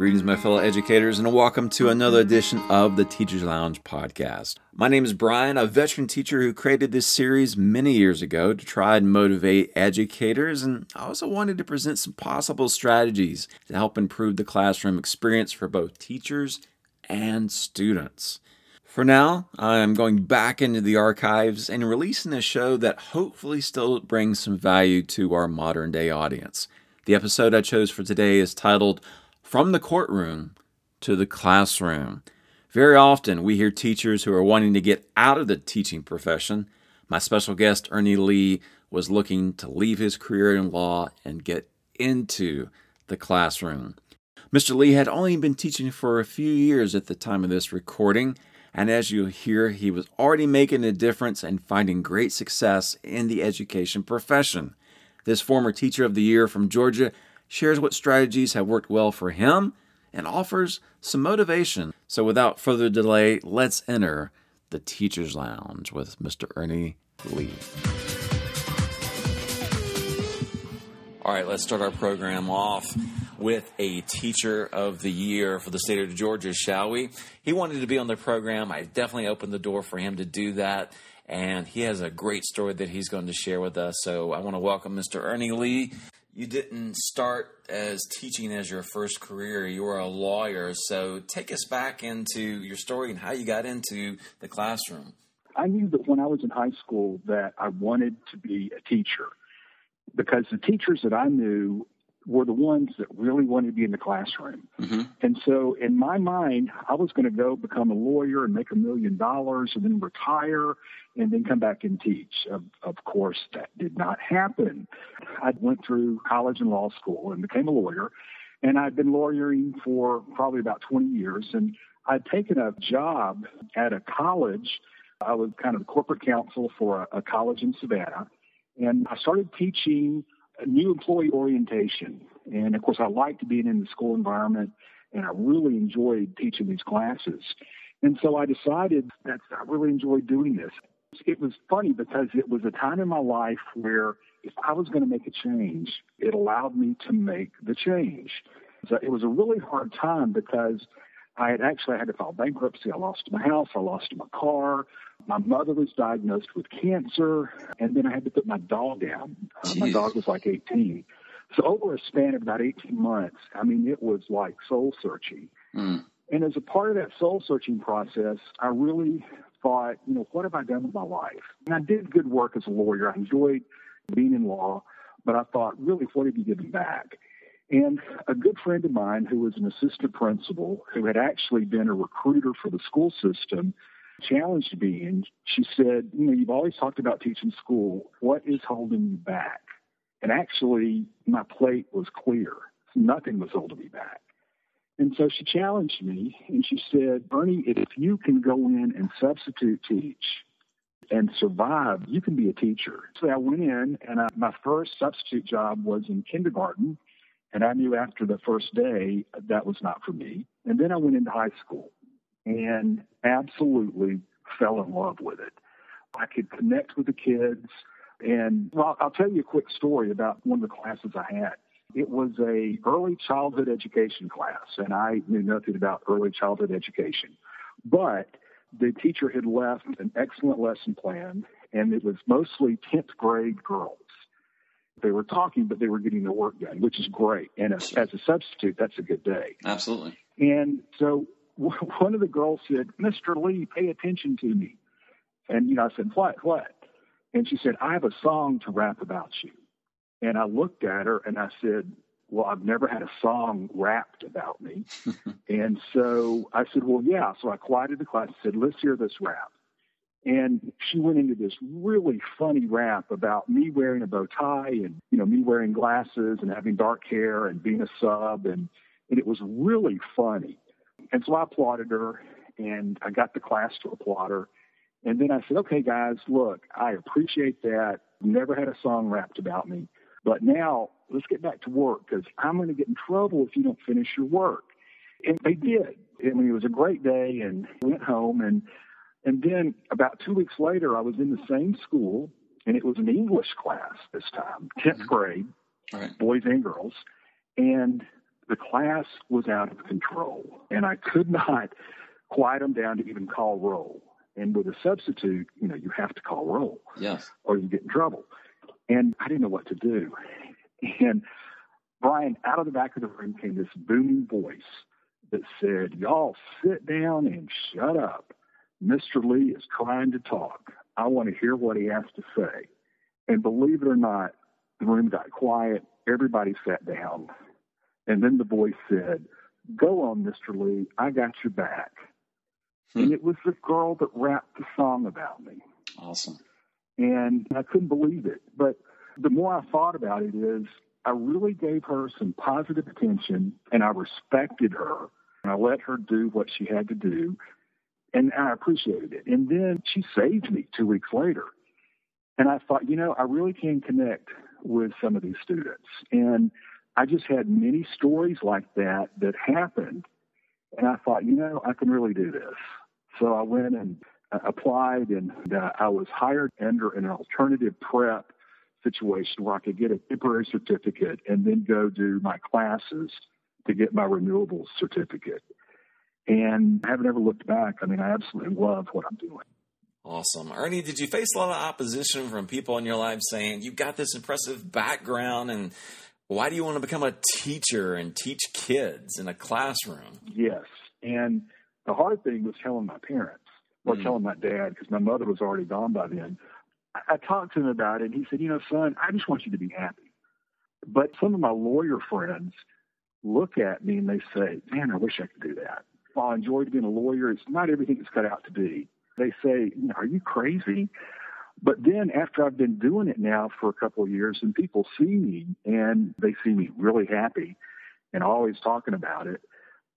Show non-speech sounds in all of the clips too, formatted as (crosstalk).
Greetings, my fellow educators, and welcome to another edition of the Teachers Lounge podcast. My name is Brian, a veteran teacher who created this series many years ago to try and motivate educators, and I also wanted to present some possible strategies to help improve the classroom experience for both teachers and students. For now, I'm going back into the archives and releasing a show that hopefully still brings some value to our modern day audience. The episode I chose for today is titled from the courtroom to the classroom. Very often, we hear teachers who are wanting to get out of the teaching profession. My special guest, Ernie Lee, was looking to leave his career in law and get into the classroom. Mr. Lee had only been teaching for a few years at the time of this recording, and as you'll hear, he was already making a difference and finding great success in the education profession. This former Teacher of the Year from Georgia shares what strategies have worked well for him, and offers some motivation. So, without further delay, let's enter the Teacher's Lounge with Mr. Ernie Lee. All right, let's start our program off with a Teacher of the Year for the state of Georgia, shall we? He wanted to be on the program. I definitely opened the door for him to do that. And he has a great story that he's going to share with us. So I want to welcome Mr. Ernie Lee you didn't start as teaching as your first career. You were a lawyer. So take us back into your story and how you got into the classroom. I knew that when I was in high school that I wanted to be a teacher because the teachers that I knew were the ones that really wanted to be in the classroom. Mm-hmm. And so in my mind, I was going to go become a lawyer and make a million dollars and then retire and then come back and teach. Of, of course, that did not happen. I went through college and law school and became a lawyer. And I'd been lawyering for probably about 20 years. And I'd taken a job at a college. I was kind of corporate counsel for a, a college in Savannah. And I started teaching new employee orientation. And of course, I liked being in the school environment and I really enjoyed teaching these classes. And so I decided that I really enjoyed doing this. It was funny because it was a time in my life where if I was going to make a change, it allowed me to make the change. So it was a really hard time because I had actually had to file bankruptcy. I lost my house. I lost my car. My mother was diagnosed with cancer. And then I had to put my dog down. Uh, my dog was like 18. So over a span of about 18 months, I mean, it was like soul searching. Mm. And as a part of that soul searching process, I really thought, you know, what have I done with my life? And I did good work as a lawyer. I enjoyed being in law, but I thought, really, what have you given back? And a good friend of mine who was an assistant principal who had actually been a recruiter for the school system challenged me and she said, You know, you've always talked about teaching school. What is holding you back? And actually, my plate was clear. Nothing was holding me back. And so she challenged me and she said, Bernie, if you can go in and substitute teach and survive, you can be a teacher. So I went in and I, my first substitute job was in kindergarten and I knew after the first day that was not for me. And then I went into high school and absolutely fell in love with it. I could connect with the kids. And well, I'll tell you a quick story about one of the classes I had. It was a early childhood education class, and I knew nothing about early childhood education. But the teacher had left an excellent lesson plan, and it was mostly 10th grade girls. They were talking, but they were getting their work done, which is great. And as, as a substitute, that's a good day. Absolutely. And so (laughs) one of the girls said, Mr. Lee, pay attention to me. And, you know, I said, what, what? And she said, I have a song to rap about you. And I looked at her and I said, well, I've never had a song rapped about me. (laughs) and so I said, well, yeah. So I quieted the class and said, let's hear this rap. And she went into this really funny rap about me wearing a bow tie and, you know, me wearing glasses and having dark hair and being a sub. And, and it was really funny. And so I applauded her and I got the class to applaud her. And then I said, okay, guys, look, I appreciate that. Never had a song rapped about me. But now let's get back to work because I'm going to get in trouble if you don't finish your work. And they did. I mean, it was a great day and went home and and then about two weeks later, I was in the same school, and it was an English class this time, 10th mm-hmm. grade, right. boys and girls. And the class was out of control, and I could not quiet them down to even call roll. And with a substitute, you know, you have to call roll. Yes. Or you get in trouble. And I didn't know what to do. And Brian, out of the back of the room came this booming voice that said, Y'all sit down and shut up. Mr. Lee is trying to talk. I want to hear what he has to say. And believe it or not, the room got quiet. Everybody sat down. And then the voice said, Go on, Mr. Lee. I got your back. Hmm. And it was the girl that rapped the song about me. Awesome. And I couldn't believe it. But the more I thought about it is I really gave her some positive attention and I respected her and I let her do what she had to do and I appreciated it. And then she saved me two weeks later. And I thought, you know, I really can connect with some of these students. And I just had many stories like that that happened. And I thought, you know, I can really do this. So I went and uh, applied and uh, I was hired under an alternative prep situation where I could get a temporary certificate and then go do my classes to get my renewables certificate. And I haven't ever looked back. I mean, I absolutely love what I'm doing. Awesome. Ernie, did you face a lot of opposition from people in your life saying, you've got this impressive background and why do you want to become a teacher and teach kids in a classroom? Yes. And the hard thing was telling my parents or mm-hmm. telling my dad because my mother was already gone by then. I, I talked to him about it and he said, you know, son, I just want you to be happy. But some of my lawyer friends look at me and they say, man, I wish I could do that. While I enjoyed being a lawyer, it's not everything it's cut out to be. They say, are you crazy? But then after I've been doing it now for a couple of years and people see me and they see me really happy and always talking about it,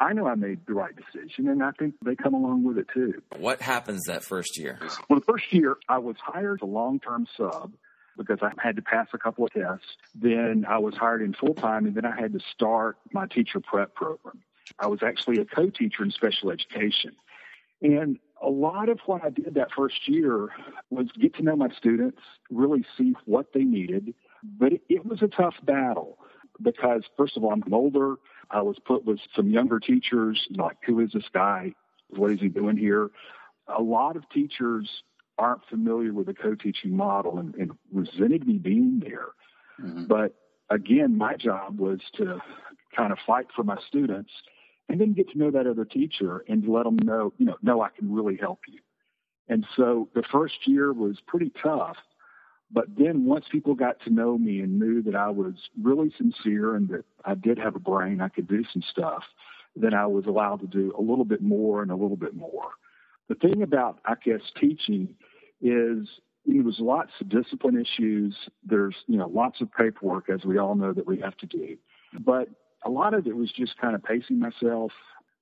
I know I made the right decision and I think they come along with it too. What happens that first year? Well, the first year I was hired as a long term sub because I had to pass a couple of tests. Then I was hired in full time and then I had to start my teacher prep program. I was actually a co teacher in special education. And a lot of what I did that first year was get to know my students, really see what they needed. But it, it was a tough battle because, first of all, I'm older. I was put with some younger teachers, like, who is this guy? What is he doing here? A lot of teachers aren't familiar with the co-teaching model and, and resented me being there. Mm-hmm. But again, my job was to kind of fight for my students and then get to know that other teacher and let them know, you know, no, I can really help you. And so the first year was pretty tough. But then once people got to know me and knew that I was really sincere and that I did have a brain, I could do some stuff, then I was allowed to do a little bit more and a little bit more. The thing about, I guess, teaching is you know, there's lots of discipline issues. There's, you know, lots of paperwork, as we all know, that we have to do. But a lot of it was just kind of pacing myself,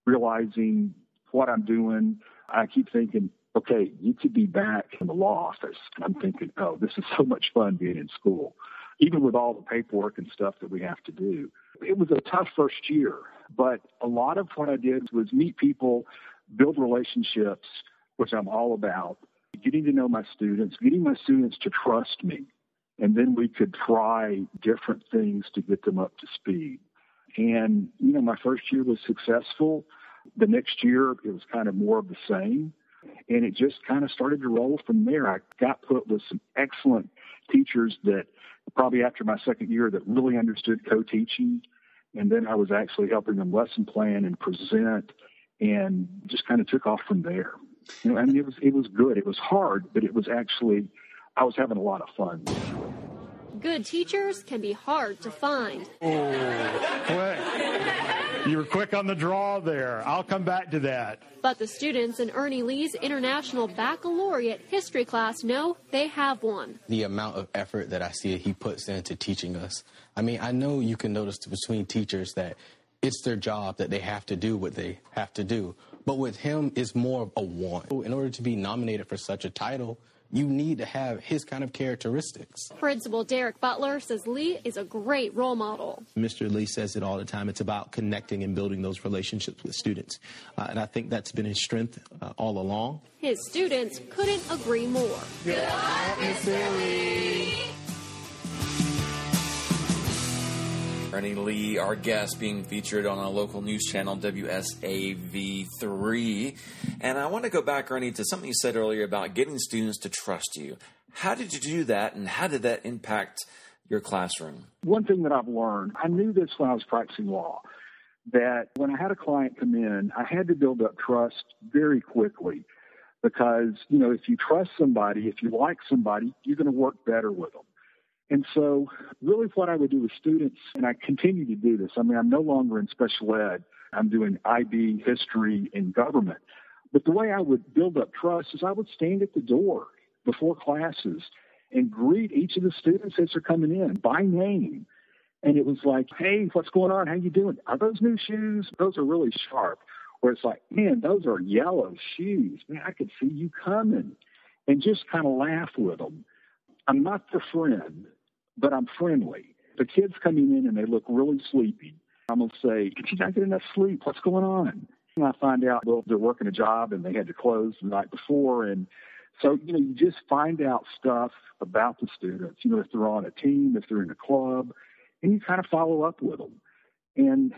realizing what I'm doing. I keep thinking, okay, you could be back in the law office. And I'm thinking, oh, this is (laughs) so much fun being in school, even with all the paperwork and stuff that we have to do. It was a tough first year, but a lot of what I did was meet people, build relationships, which I'm all about, getting to know my students, getting my students to trust me. And then we could try different things to get them up to speed. And, you know, my first year was successful. The next year, it was kind of more of the same. And it just kind of started to roll from there. I got put with some excellent teachers that probably after my second year that really understood co-teaching. And then I was actually helping them lesson plan and present and just kind of took off from there. You know, I mean, it was, it was good. It was hard, but it was actually, I was having a lot of fun. Good teachers can be hard to find. Oh, quick. You were quick on the draw there. I'll come back to that. But the students in Ernie Lee's International Baccalaureate History class know they have one. The amount of effort that I see he puts into teaching us. I mean, I know you can notice between teachers that it's their job that they have to do what they have to do. But with him, it's more of a want. In order to be nominated for such a title, you need to have his kind of characteristics. Principal Derek Butler says Lee is a great role model. Mr. Lee says it all the time. It's about connecting and building those relationships with students. Uh, and I think that's been his strength uh, all along. His students couldn't agree more. Ernie Lee, our guest, being featured on a local news channel, WSAV3. And I want to go back, Ernie, to something you said earlier about getting students to trust you. How did you do that, and how did that impact your classroom? One thing that I've learned, I knew this when I was practicing law, that when I had a client come in, I had to build up trust very quickly because, you know, if you trust somebody, if you like somebody, you're going to work better with them. And so, really, what I would do with students, and I continue to do this, I mean, I'm no longer in special ed, I'm doing IB, history, and government. But the way I would build up trust is I would stand at the door before classes and greet each of the students as they're coming in by name. And it was like, hey, what's going on? How you doing? Are those new shoes? Those are really sharp. Or it's like, man, those are yellow shoes. Man, I could see you coming. And just kind of laugh with them. I'm not the friend, but I'm friendly. The kids coming in and they look really sleepy. I'm going to say, Did you not get enough sleep? What's going on? And I find out, well, they're working a job and they had to close the night before. And so, you know, you just find out stuff about the students, you know, if they're on a team, if they're in a club, and you kind of follow up with them. And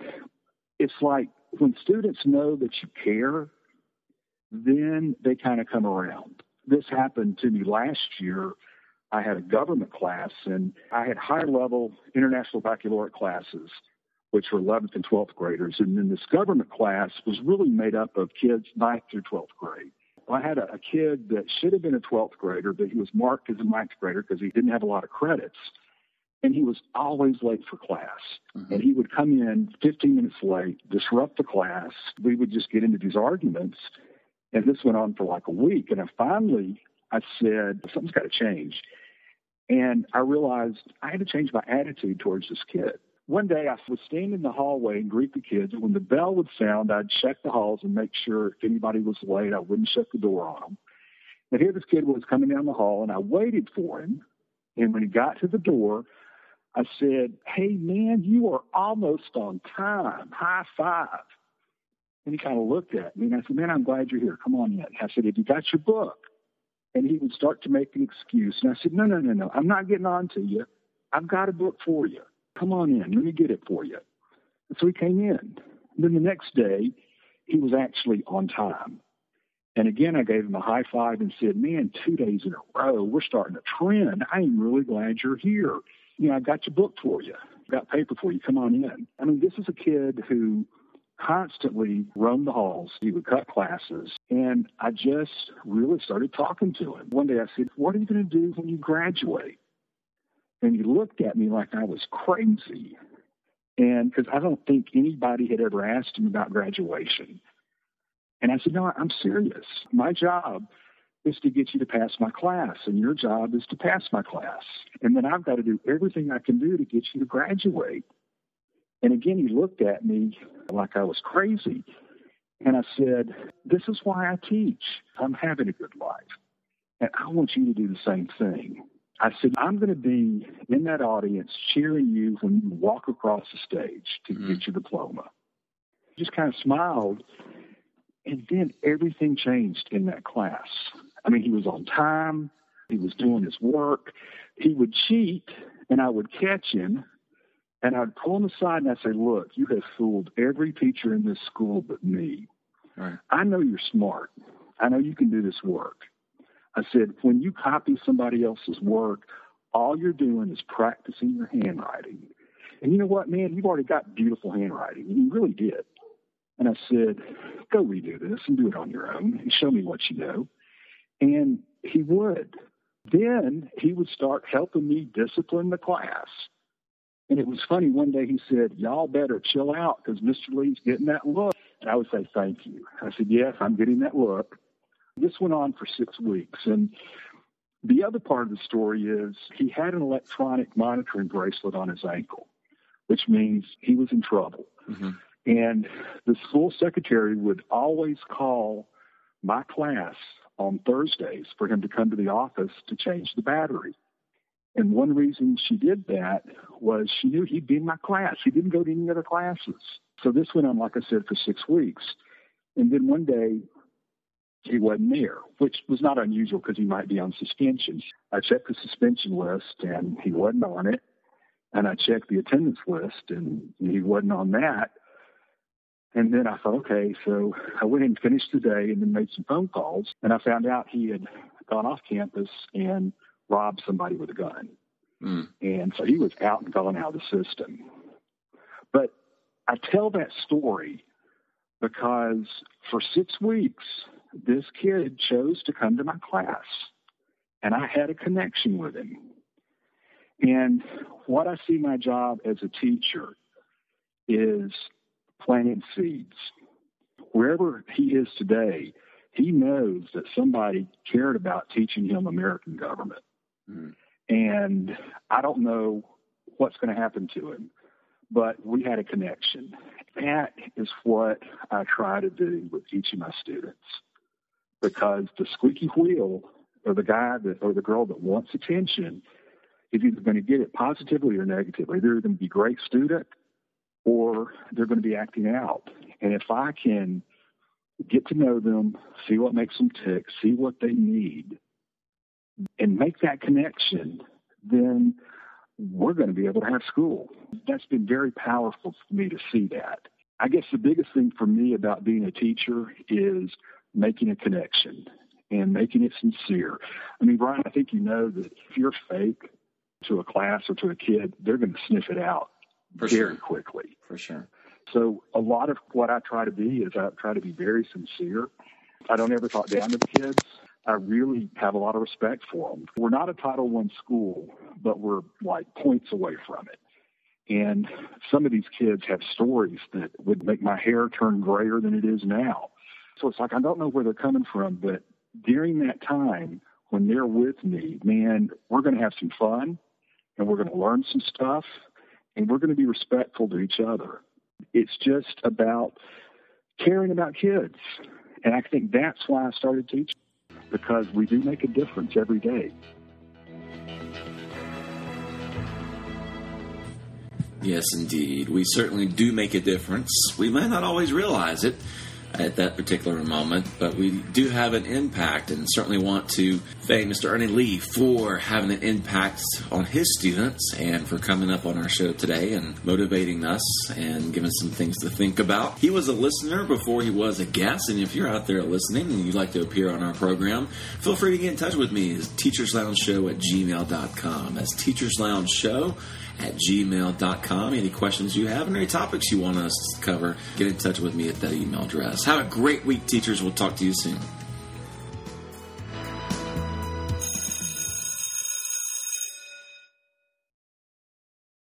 it's like when students know that you care, then they kind of come around. This happened to me last year I had a government class and I had high level international baccalaureate classes, which were 11th and 12th graders. And then this government class was really made up of kids 9th through 12th grade. I had a, a kid that should have been a 12th grader, but he was marked as a 9th grader because he didn't have a lot of credits. And he was always late for class. Mm-hmm. And he would come in 15 minutes late, disrupt the class. We would just get into these arguments. And this went on for like a week. And I finally I said, something's got to change. And I realized I had to change my attitude towards this kid. One day I would stand in the hallway and greet the kids. And when the bell would sound, I'd check the halls and make sure if anybody was late, I wouldn't shut the door on them. And here this kid was coming down the hall, and I waited for him. And when he got to the door, I said, Hey, man, you are almost on time. High five. And he kind of looked at me, and I said, Man, I'm glad you're here. Come on in. I said, Have you got your book? And he would start to make an excuse. And I said, No, no, no, no, I'm not getting on to you. I've got a book for you. Come on in. Let me get it for you. And so he came in. And then the next day, he was actually on time. And again, I gave him a high five and said, Man, two days in a row, we're starting a trend. I am really glad you're here. You know, I've got your book for you. I've got paper for you. Come on in. I mean, this is a kid who constantly roamed the halls. He would cut classes. And I just really started talking to him. One day I said, What are you going to do when you graduate? And he looked at me like I was crazy. And because I don't think anybody had ever asked him about graduation. And I said, No, I'm serious. My job is to get you to pass my class, and your job is to pass my class. And then I've got to do everything I can do to get you to graduate. And again, he looked at me like I was crazy. And I said, This is why I teach. I'm having a good life. And I want you to do the same thing. I said, I'm going to be in that audience cheering you when you walk across the stage to mm-hmm. get your diploma. Just kind of smiled. And then everything changed in that class. I mean, he was on time, he was doing his work. He would cheat, and I would catch him and I'd pull him aside and I'd say, Look, you have fooled every teacher in this school but me. Right. I know you're smart. I know you can do this work. I said, When you copy somebody else's work, all you're doing is practicing your handwriting. And you know what, man? You've already got beautiful handwriting. And you really did. And I said, Go redo this and do it on your own and show me what you know. And he would. Then he would start helping me discipline the class. And it was funny. One day he said, Y'all better chill out because Mr. Lee's getting that look. And I would say, Thank you. I said, Yes, I'm getting that look. This went on for six weeks. And the other part of the story is he had an electronic monitoring bracelet on his ankle, which means he was in trouble. Mm-hmm. And the school secretary would always call my class on Thursdays for him to come to the office to change the battery. And one reason she did that was she knew he'd be in my class. He didn't go to any other classes. So this went on, like I said, for six weeks. And then one day he wasn't there, which was not unusual because he might be on suspension. I checked the suspension list and he wasn't on it. And I checked the attendance list and he wasn't on that. And then I thought, okay, so I went and finished the day and then made some phone calls. And I found out he had gone off campus and robbed somebody with a gun. Mm. And so he was out and gone out of the system. But I tell that story because for six weeks, this kid chose to come to my class and I had a connection with him. And what I see my job as a teacher is planting seeds. Wherever he is today, he knows that somebody cared about teaching him American government. Mm. And I don't know what's going to happen to him, but we had a connection. That is what I try to do with each of my students because the squeaky wheel or the guy that or the girl that wants attention is either going to get it positively or negatively. They're going to be a great student or they're going to be acting out. And if I can get to know them, see what makes them tick, see what they need, and make that connection, then we're going to be able to have school. That's been very powerful for me to see that. I guess the biggest thing for me about being a teacher is making a connection and making it sincere. I mean, Brian, I think you know that if you're fake to a class or to a kid, they're going to sniff it out For very sure. quickly. For sure. So a lot of what I try to be is I try to be very sincere. I don't ever talk down to the kids. I really have a lot of respect for them. We're not a Title I school, but we're like points away from it. And some of these kids have stories that would make my hair turn grayer than it is now. So it's like I don't know where they're coming from, but during that time when they're with me, man, we're going to have some fun and we're going to learn some stuff and we're going to be respectful to each other. It's just about caring about kids. And I think that's why I started teaching because we do make a difference every day. Yes, indeed. We certainly do make a difference. We might not always realize it at that particular moment, but we do have an impact and certainly want to thank Mr. Ernie Lee for having an impact on his students and for coming up on our show today and motivating us and giving some things to think about. He was a listener before he was a guest, and if you're out there listening and you'd like to appear on our program, feel free to get in touch with me. It's teachersloungeshow at gmail.com. That's Teachers Lounge Show at gmail.com. Any questions you have and any topics you want us to cover, get in touch with me at that email address. Have a great week, teachers. We'll talk to you soon.